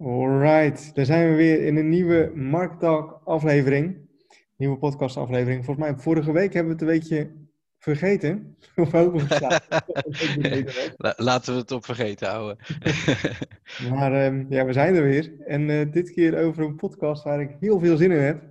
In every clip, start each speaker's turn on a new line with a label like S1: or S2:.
S1: Alright, daar zijn we weer in een nieuwe Marktalk aflevering. Nieuwe podcast aflevering. Volgens mij vorige week hebben we het een beetje vergeten. Of overgeslagen.
S2: Laten we het op vergeten houden.
S1: maar um, ja, we zijn er weer. En uh, dit keer over een podcast waar ik heel veel zin in heb.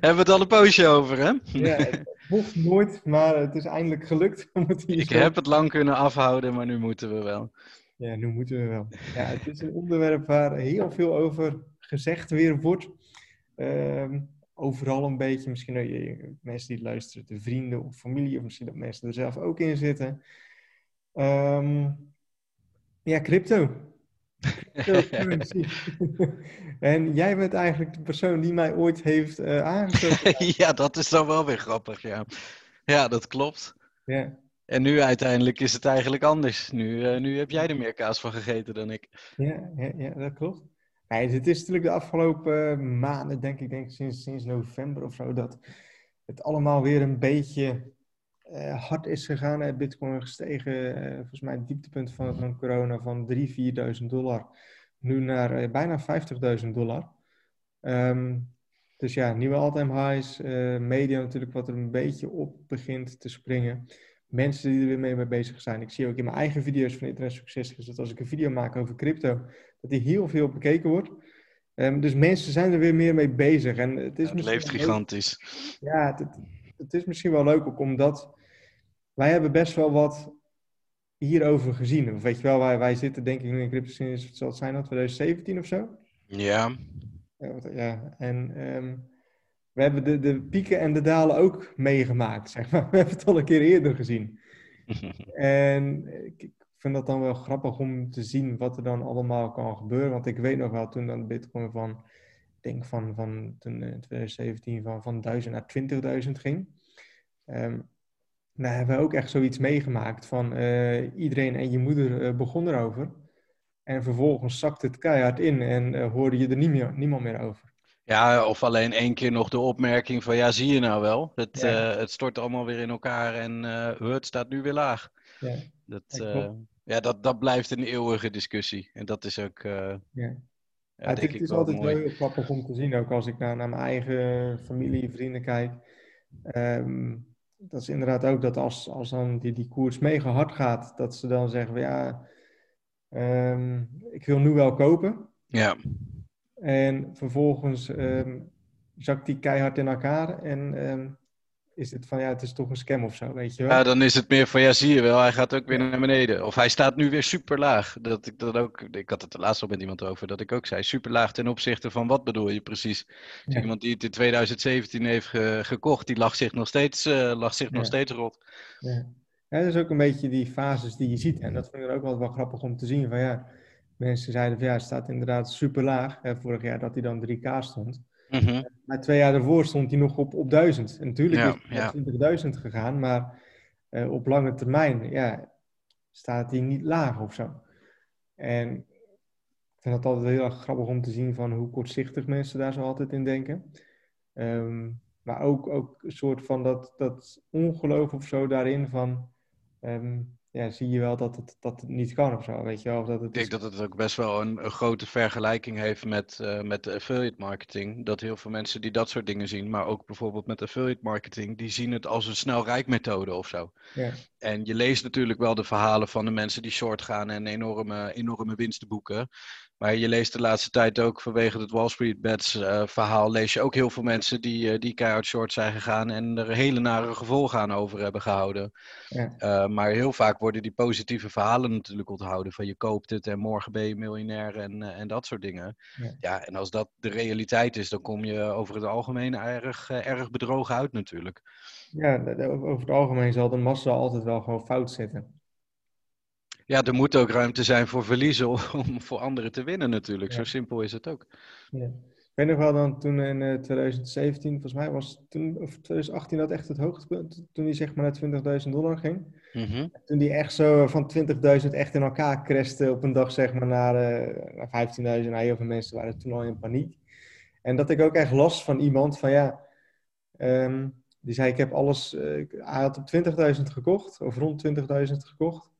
S2: hebben we het al een poosje over, hè?
S1: ja, het mocht nooit, maar het is eindelijk gelukt. Om het
S2: ik heb het lang kunnen afhouden, maar nu moeten we wel.
S1: Ja, nu moeten we wel. Ja, het is een onderwerp waar heel veel over gezegd weer wordt. Uh, overal een beetje. Misschien uh, mensen die luisteren, de vrienden of familie, of misschien dat mensen er zelf ook in zitten. Um, ja, crypto. Cryptocurrency. en jij bent eigenlijk de persoon die mij ooit heeft uh, aangestoken.
S2: ja, dat is dan wel weer grappig, ja. Ja, dat klopt.
S1: Ja.
S2: En nu uiteindelijk is het eigenlijk anders. Nu, uh, nu heb jij er meer kaas van gegeten dan ik.
S1: Ja, ja, dat klopt. Nee, het is natuurlijk de afgelopen maanden, denk ik, denk sinds, sinds november of zo, dat het allemaal weer een beetje uh, hard is gegaan. Bitcoin gestegen, volgens mij het dieptepunt van, van corona van 3.000, 4.000 dollar. Nu naar bijna 50.000 dollar. Um, dus ja, nieuwe all-time highs. media natuurlijk wat er een beetje op begint te springen mensen die er weer mee, mee bezig zijn. Ik zie ook in mijn eigen video's van Internet Succes dat als ik een video maak over crypto, dat die heel veel bekeken wordt. Um, dus mensen zijn er weer meer mee bezig. En het, is
S2: ja, het leeft gigantisch.
S1: Ja, het, het, het, is misschien wel leuk ook omdat wij hebben best wel wat hierover gezien. Of weet je wel, wij, wij zitten denk ik nu in crypto sinds, zal het zijn dat, 2017 of zo?
S2: Ja.
S1: Ja, en... Um, we hebben de, de pieken en de dalen ook meegemaakt, zeg maar. We hebben het al een keer eerder gezien. en ik, vind dat dan wel grappig om te zien wat er dan allemaal kan gebeuren. Want ik weet nog wel toen dan de bitcoin van, ik denk van, van toen in 2017 van, van 1000 naar 20.000 ging. Um, daar hebben we ook echt zoiets meegemaakt van uh, iedereen en je moeder uh, begon erover. En vervolgens zakte het keihard in en uh, hoorde je er niet meer, niemand meer over.
S2: Ja, of alleen één keer nog de opmerking van ja, zie je nou wel. Het, ja. uh, het stort allemaal weer in elkaar en uh, het staat nu weer laag.
S1: Ja,
S2: dat, uh, ja dat, dat blijft een eeuwige discussie. En dat is ook.
S1: ja. Ja, het, het is altijd mooi. heel grappig om te zien, ook als ik naar, naar mijn eigen familie, vrienden kijk. Um, dat is inderdaad ook dat als, als dan die, die koers mega hard gaat, dat ze dan zeggen: ja, um, ik wil nu wel kopen.
S2: Ja.
S1: En vervolgens um, zakt die keihard in elkaar en um, is het van ja, het is toch een scam of zo, weet je wel?
S2: Ja, dan is het meer van ja, zie je wel, hij gaat ook weer naar beneden. Of hij staat nu weer super laag. Dat ik dat ook, ik had het de laatste al met iemand over, dat ik ook zei, super laag ten opzichte van wat bedoel je precies? Dus ja. iemand die het in 2017 heeft ge gekocht, die lag zich nog steeds, uh, lag zich ja. nog steeds rot.
S1: Ja. ja, dat is ook een beetje die fases die je ziet. En dat vind ik ook wel, wel grappig om te zien van ja mensen zeiden van ja, het staat inderdaad super laag. Hè, vorig jaar dat hij dan 3K stond.
S2: Mm -hmm.
S1: Maar twee jaar daarvoor stond hij nog op, op 1000. En natuurlijk ja, is hij ja. 20.000 gegaan, maar uh, op lange termijn ja, staat hij niet laag of zo. En ik vind het altijd heel erg grappig om te zien van hoe kortzichtig mensen daar zo altijd in denken. Um, maar ook, ook een soort van dat, dat ongeloof of zo daarin van... Um, ja, zie je wel dat het, dat het niet kan of zo, weet je wel. Of dat het
S2: ik denk dat het ook best wel een, een grote vergelijking heeft met, uh, met de affiliate marketing. Dat heel veel mensen die dat soort dingen zien, maar ook bijvoorbeeld met affiliate marketing, die zien het als een snel rijk methode of zo.
S1: Ja.
S2: En je leest natuurlijk wel de verhalen van de mensen die short gaan en enorme, enorme winsten boeken. Maar je leest de laatste tijd ook vanwege het Wall Street Bets uh, verhaal, lees je ook heel veel mensen die, uh, die keihard short zijn gegaan en er hele nare gevolgen aan over hebben gehouden.
S1: Ja.
S2: Uh, maar heel vaak worden die positieve verhalen natuurlijk onthouden van je koopt het en morgen ben je miljonair en, en dat soort dingen.
S1: Ja.
S2: ja, en als dat de realiteit is, dan kom je over het algemeen erg, erg bedrogen uit natuurlijk.
S1: Ja, over het algemeen zal de massa altijd wel gewoon fout zitten.
S2: Ja, er moet ook ruimte zijn voor verliezen om voor anderen te winnen natuurlijk. Ja. Zo simpel is het ook.
S1: Ja. Ik weet nog wel dan toen in uh, 2017, volgens mij was toen, of 2018 dat echt het hoogtepunt, toen hij zeg maar naar 20.000 dollar ging.
S2: Mm -hmm.
S1: Toen die echt zo van 20.000 echt in elkaar crashte op een dag zeg maar naar, uh, naar 15.000. Nou, heel veel mensen waren toen al in paniek. En dat ik ook echt last van iemand van ja, um, die zei ik heb alles, uh, hij had op 20.000 gekocht, of rond 20.000 gekocht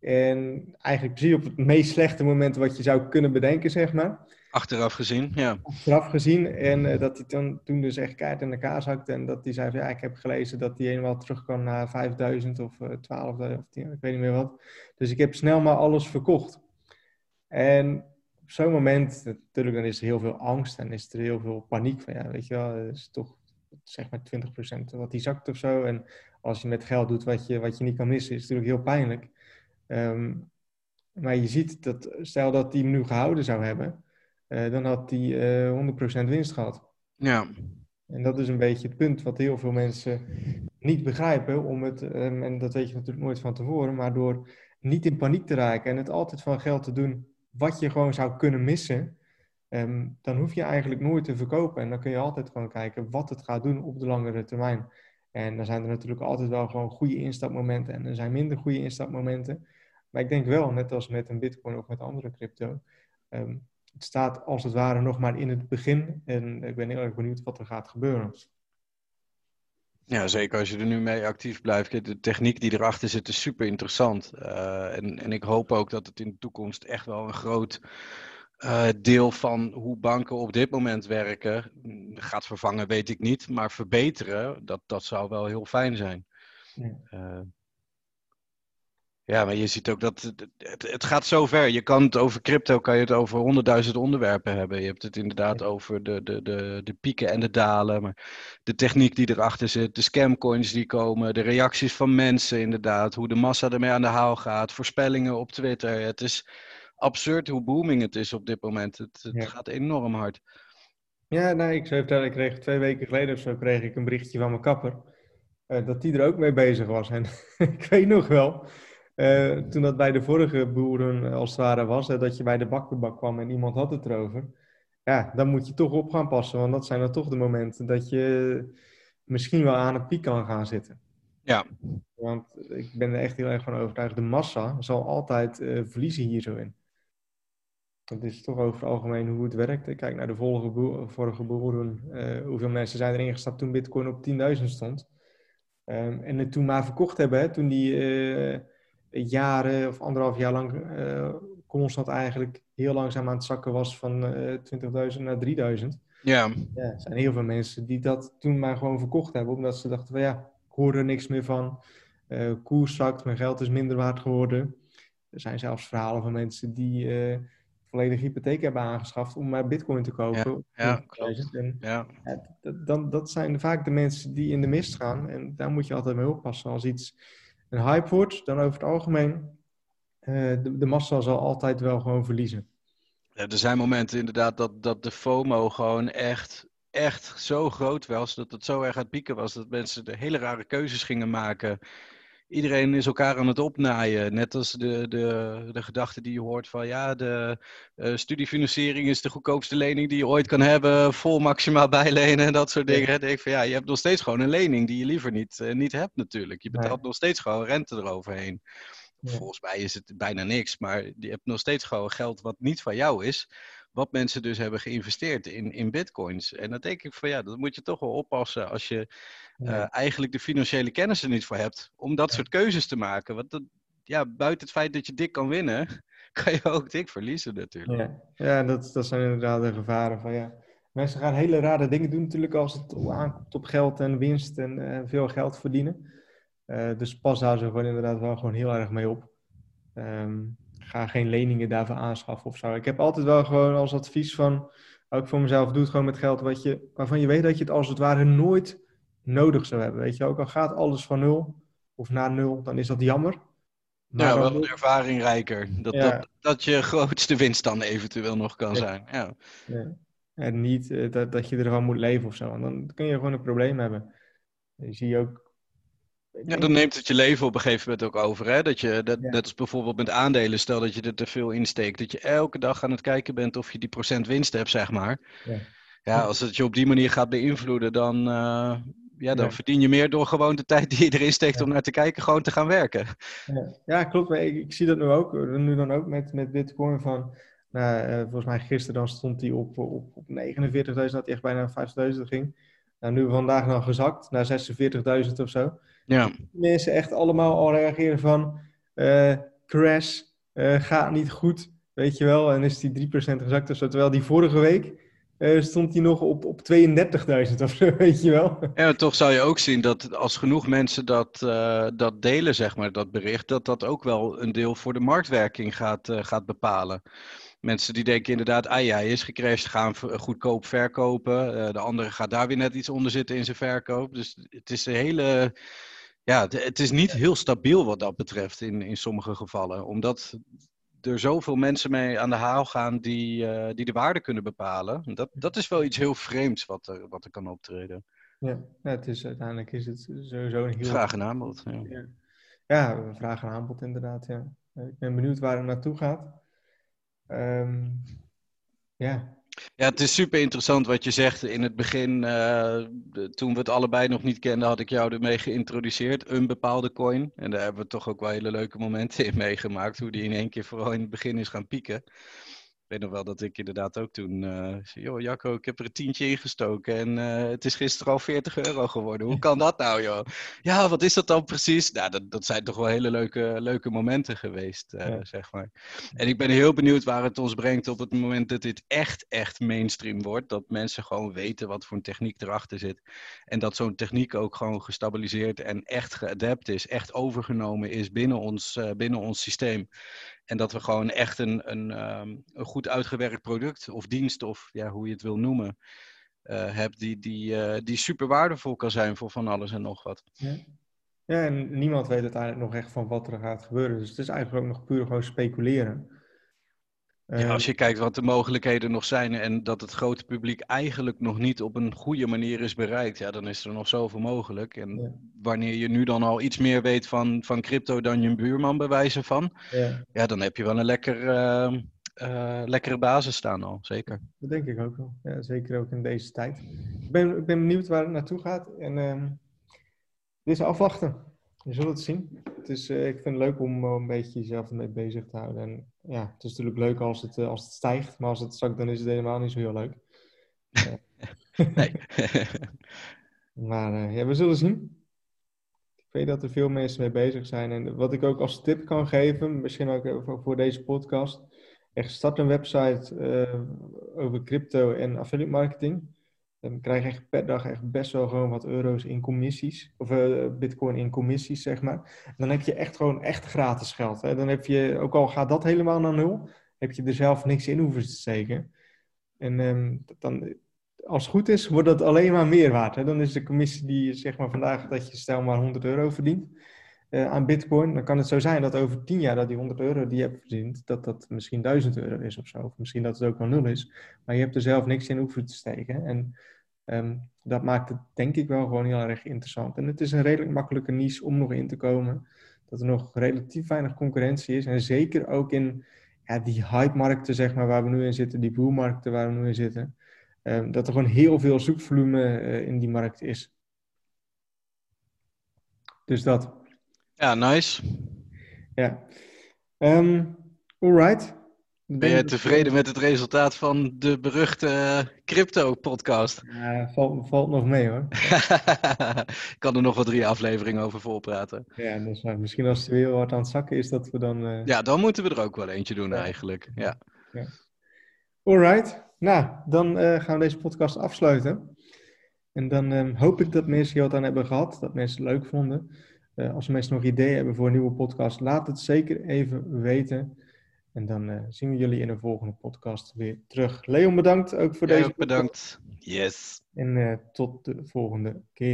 S1: En eigenlijk precies op het meest slechte moment wat je zou kunnen bedenken, zeg maar.
S2: Achteraf gezien, ja.
S1: Achteraf gezien. En uh, dat hij toen, toen dus echt kaart in elkaar zakte. En dat hij zei van ja, ik heb gelezen dat hij helemaal terug kan naar 5000 of uh, 12.000 of 10, ik weet niet meer wat. Dus ik heb snel maar alles verkocht. En op zo'n moment, natuurlijk dan is er heel veel angst en is er heel veel paniek. Van ja, weet je wel, het is toch zeg maar 20% wat die zakt of zo. En als je met geld doet wat je, wat je niet kan missen, is het natuurlijk heel pijnlijk. Um, maar je ziet dat, stel dat hij hem nu gehouden zou hebben, uh, dan had hij uh, 100% winst gehad.
S2: Ja.
S1: En dat is een beetje het punt wat heel veel mensen niet begrijpen. Om het, um, en dat weet je natuurlijk nooit van tevoren, maar door niet in paniek te raken en het altijd van geld te doen wat je gewoon zou kunnen missen, dan hoef je eigenlijk nooit te verkopen. En dan kun je altijd gewoon kijken wat het gaat doen op de langere termijn. En dan zijn er natuurlijk altijd wel gewoon goede instapmomenten en er zijn minder goede instapmomenten. Maar ik denk wel, net als met een bitcoin of met andere crypto, um, het staat als het ware nog maar in het begin. En ik ben heel erg benieuwd wat er gaat gebeuren.
S2: Ja, zeker als je er nu mee actief blijft. De techniek die erachter zit is super interessant. Uh, en, en ik hoop ook dat het in de toekomst echt wel een groot uh, deel van hoe banken op dit moment werken gaat vervangen, weet ik niet. Maar verbeteren, dat, dat zou wel heel fijn zijn. Ja. Uh, ja, maar je ziet ook dat het, het, het, gaat zo ver. Je kan het over crypto, kan je het over honderdduizend onderwerpen hebben. Je hebt het inderdaad over de, de, de, de pieken en de dalen. Maar de techniek die erachter zit, de scamcoins die komen, de reacties van mensen inderdaad. Hoe de massa ermee aan de haal gaat, voorspellingen op Twitter. Het is absurd hoe booming het is op dit moment. Het, het ja. gaat enorm hard.
S1: Ja, nee, ik zou vertellen, ik kreeg twee weken geleden of zo kreeg ik een berichtje van mijn kapper. Uh, dat die er ook mee bezig was. En ik weet nog wel, uh, toen dat bij de vorige boeren als het ware was, hè, dat je bij de bakkerbak kwam en iemand had het erover. Ja, dan moet je toch op gaan passen, want dat zijn dan toch de momenten dat je misschien wel aan een piek kan gaan zitten.
S2: Ja.
S1: Want ik ben er echt heel erg van overtuigd, de massa zal altijd uh, verliezen hier zo in. Dat is toch over het algemeen hoe het werkt. Ik kijk naar de vorige, boer, vorige boeren. Uh, hoeveel mensen zijn erin gestapt toen Bitcoin op 10.000 stond. Um, en het toen maar verkocht hebben, hè, toen die uh, jaren of anderhalf jaar lang uh, constant eigenlijk heel langzaam aan het zakken was van 20.000 naar 3.000.
S2: Ja.
S1: ja. Er zijn heel veel mensen die dat toen maar gewoon verkocht hebben, omdat ze dachten van ja, ik hoor er niks meer van. koers zakt, mijn geld is minder waard geworden. Er zijn zelfs verhalen van mensen die volledig hypotheek hebben aangeschaft om maar bitcoin te kopen.
S2: Ja, ja En,
S1: ja. dan, dat zijn vaak de mensen die in de mist gaan. En daar moet je altijd mee oppassen. Als iets een hype wordt, dan over het algemeen, uh, de, de massa zal altijd wel gewoon verliezen.
S2: Ja, er zijn momenten inderdaad dat, dat de FOMO gewoon echt, echt zo groot was. Dat het zo erg aan het pieken was dat mensen de hele rare keuzes gingen maken iedereen is elkaar aan het opnaaien. Net als de, de, de gedachte die je hoort van ja, de uh, studiefinanciering is de goedkoopste lening die je ooit kan hebben. Vol maximaal bijlenen en dat soort dingen. Ja. denk ik van ja, je hebt nog steeds gewoon een lening die je liever niet, uh, niet hebt natuurlijk. Je betaalt nog steeds gewoon rente eroverheen. Ja. Volgens mij is het bijna niks, maar je hebt nog steeds gewoon geld wat niet van jou is wat mensen dus hebben geïnvesteerd in, in bitcoins. En dan denk ik van ja, dat moet je toch wel oppassen als je ja. uh, eigenlijk de financiële kennis er niet voor hebt. Om dat ja. soort keuzes te maken. Want dat, ja, buiten het feit dat je dik kan winnen, kan je ook dik verliezen natuurlijk.
S1: Ja, ja dat, dat zijn inderdaad de gevaren van ja. Mensen gaan hele rare dingen doen natuurlijk als het aankomt op geld en winst en uh, veel geld verdienen. Uh, dus pas daar ze gewoon inderdaad wel gewoon heel erg mee op. Um, ga geen leningen daarvoor aanschaffen of zo. Ik heb altijd wel gewoon als advies van, ook voor mezelf, doe het gewoon met geld wat je, waarvan je weet dat je het als het ware nooit nodig zou hebben. Weet je, ook al gaat alles van nul of naar nul, dan is dat jammer.
S2: Maar ja, wel een ervaring rijker. Dat, ja. dat, dat je grootste winst dan eventueel nog kan ja. zijn. Ja.
S1: ja. En niet uh, dat, dat je er gewoon moet leven of zo. Want dan kun je gewoon een probleem hebben. Je ziet ook
S2: ja, dan neemt het je leven op een gegeven moment ook over. Hè? Dat je, dat, ja. Net als bijvoorbeeld met aandelen, stel dat je er te veel insteekt. Dat je elke dag aan het kijken bent of je die procent winst hebt, zeg maar. Ja, ja als het je op die manier gaat beïnvloeden, dan, uh, ja, dan ja. verdien je meer door gewoon de tijd die je erin steekt om naar te kijken, gewoon te gaan werken.
S1: Ja, klopt. Ik, ik, zie dat nu ook. Nu dan ook met, met Bitcoin van... Nou, uh, volgens mij gisteren dan stond hij op, op, op 49.000, dat hij echt bijna 50.000 ging. Nou, nu vandaag dan gezakt naar 46.000 of zo.
S2: Ja.
S1: Mensen echt allemaal al reageren van... Uh, crash, gaat niet goed, weet je wel. En is die 3% gezakt of zo. Terwijl die vorige week stond hij nog op, op 32.000 of zo, weet je wel.
S2: En toch zou je ook zien dat als genoeg mensen dat, dat delen, zeg maar, dat bericht, dat dat ook wel een deel voor de marktwerking gaat, gaat bepalen. Mensen die denken inderdaad, ah ja, hij is gecrashed, gaan goedkoop verkopen. de andere gaat daar weer net iets onder zitten in zijn verkoop. Dus het is een hele ja, het is niet heel stabiel wat dat betreft in, in sommige gevallen. Omdat er zoveel mensen mee aan de haal gaan die, uh, die de waarde kunnen bepalen. Dat, dat is wel iets heel vreemds wat er, wat er kan optreden.
S1: Ja, ja het is, uiteindelijk is het sowieso een heel...
S2: Vraag en aanbod, ja.
S1: Ja, ja vraag en aanbod inderdaad, ja. Ik ben benieuwd waar het naartoe gaat. Um, ja,
S2: ja, het is super interessant wat je zegt. In het begin, uh, toen we het allebei nog niet kenden, had ik jou ermee geïntroduceerd. Een bepaalde coin. En daar hebben we toch ook wel hele leuke momenten in meegemaakt. Hoe die in één keer vooral in het begin is gaan pieken weet nog wel dat ik inderdaad ook toen uh, zei, joh Jacco, ik heb er een tientje ingestoken en uh, het is gisteren al 40 euro geworden. Hoe kan dat nou joh? Ja, wat is dat dan precies? Nou, dat, dat zijn toch wel hele leuke, leuke momenten geweest, uh, ja. zeg maar. En ik ben heel benieuwd waar het ons brengt op het moment dat dit echt, echt mainstream wordt. Dat mensen gewoon weten wat voor een techniek erachter zit. En dat zo'n techniek ook gewoon gestabiliseerd en echt geadapt is, echt overgenomen is binnen ons, binnen ons systeem. En dat we gewoon echt een, een, um, een goed uitgewerkt product of dienst, of ja, hoe je het wil noemen, uh, hebt die, die, uh, die super waardevol kan zijn voor van alles en nog wat.
S1: Ja. ja, en niemand weet uiteindelijk nog echt van wat er gaat gebeuren. Dus het is eigenlijk ook nog puur gewoon speculeren.
S2: Ja, als je kijkt wat de mogelijkheden nog zijn en dat het grote publiek eigenlijk nog niet op een goede manier is bereikt, ja, dan is er nog zoveel mogelijk. En ja. wanneer je nu dan al iets meer weet van, van crypto dan je buurman bewijzen van, ja. ja, dan heb je wel een lekker, uh, uh, lekkere basis staan al, zeker.
S1: Dat denk ik ook wel. Ja, zeker ook in deze tijd. Ik ben, ik ben benieuwd waar het naartoe gaat en uh, dit is afwachten. Je zult het zien. Het is, uh, ik vind het leuk om uh, een beetje jezelf ermee bezig te houden. En ja, het is natuurlijk leuk als het, uh, als het stijgt, maar als het zakt, dan is het helemaal niet zo heel leuk. nee. maar ja, we zullen zien. Ik weet dat er veel mensen mee bezig zijn. En wat ik ook als tip kan geven, misschien ook voor deze podcast, echt start een website over crypto en affiliate marketing. Dan krijg je per dag echt best wel gewoon wat euro's in commissies. Of uh, bitcoin in commissies, zeg maar. Dan heb je echt gewoon echt gratis geld. Hè? Dan heb je, ook al gaat dat helemaal naar nul, heb je er zelf niks in hoeven te steken. En um, dan, als het goed is, wordt dat alleen maar meer waard. Hè? Dan is de commissie die, zeg maar vandaag, dat je stel maar 100 euro verdient uh, aan bitcoin. Dan kan het zo zijn dat over 10 jaar dat die 100 euro die je hebt verdiend, dat dat misschien 1000 euro is of zo. Of misschien dat het ook wel nul is. Maar je hebt er zelf niks in hoeven te steken. En Um, dat maakt het denk ik wel gewoon heel erg interessant. En het is een redelijk makkelijke niche om nog in te komen. Dat er nog relatief weinig concurrentie is. En zeker ook in ja, die hype-markten, zeg maar, waar we nu in zitten, die boelmarkten waar we nu in zitten. Um, dat er gewoon heel veel zoekvolume uh, in die markt is. Dus dat.
S2: Ja, nice.
S1: Ja. Um, alright.
S2: Ben je tevreden met het resultaat van de beruchte crypto-podcast?
S1: Ja, valt, valt nog mee hoor.
S2: Ik kan er nog wel drie afleveringen over volpraten.
S1: Ja, misschien als het weer wat aan het zakken is, dat we dan... Uh...
S2: Ja, dan moeten we er ook wel eentje doen ja. eigenlijk. Ja.
S1: ja. Alright, nou, dan uh, gaan we deze podcast afsluiten. En dan um, hoop ik dat mensen hier wat aan hebben gehad, dat mensen het leuk vonden. Uh, als mensen nog ideeën hebben voor een nieuwe podcast, laat het zeker even weten. En dan uh, zien we jullie in de volgende podcast weer terug. Leon, bedankt ook voor deze.
S2: Bedankt. Yes.
S1: En uh, tot de volgende keer.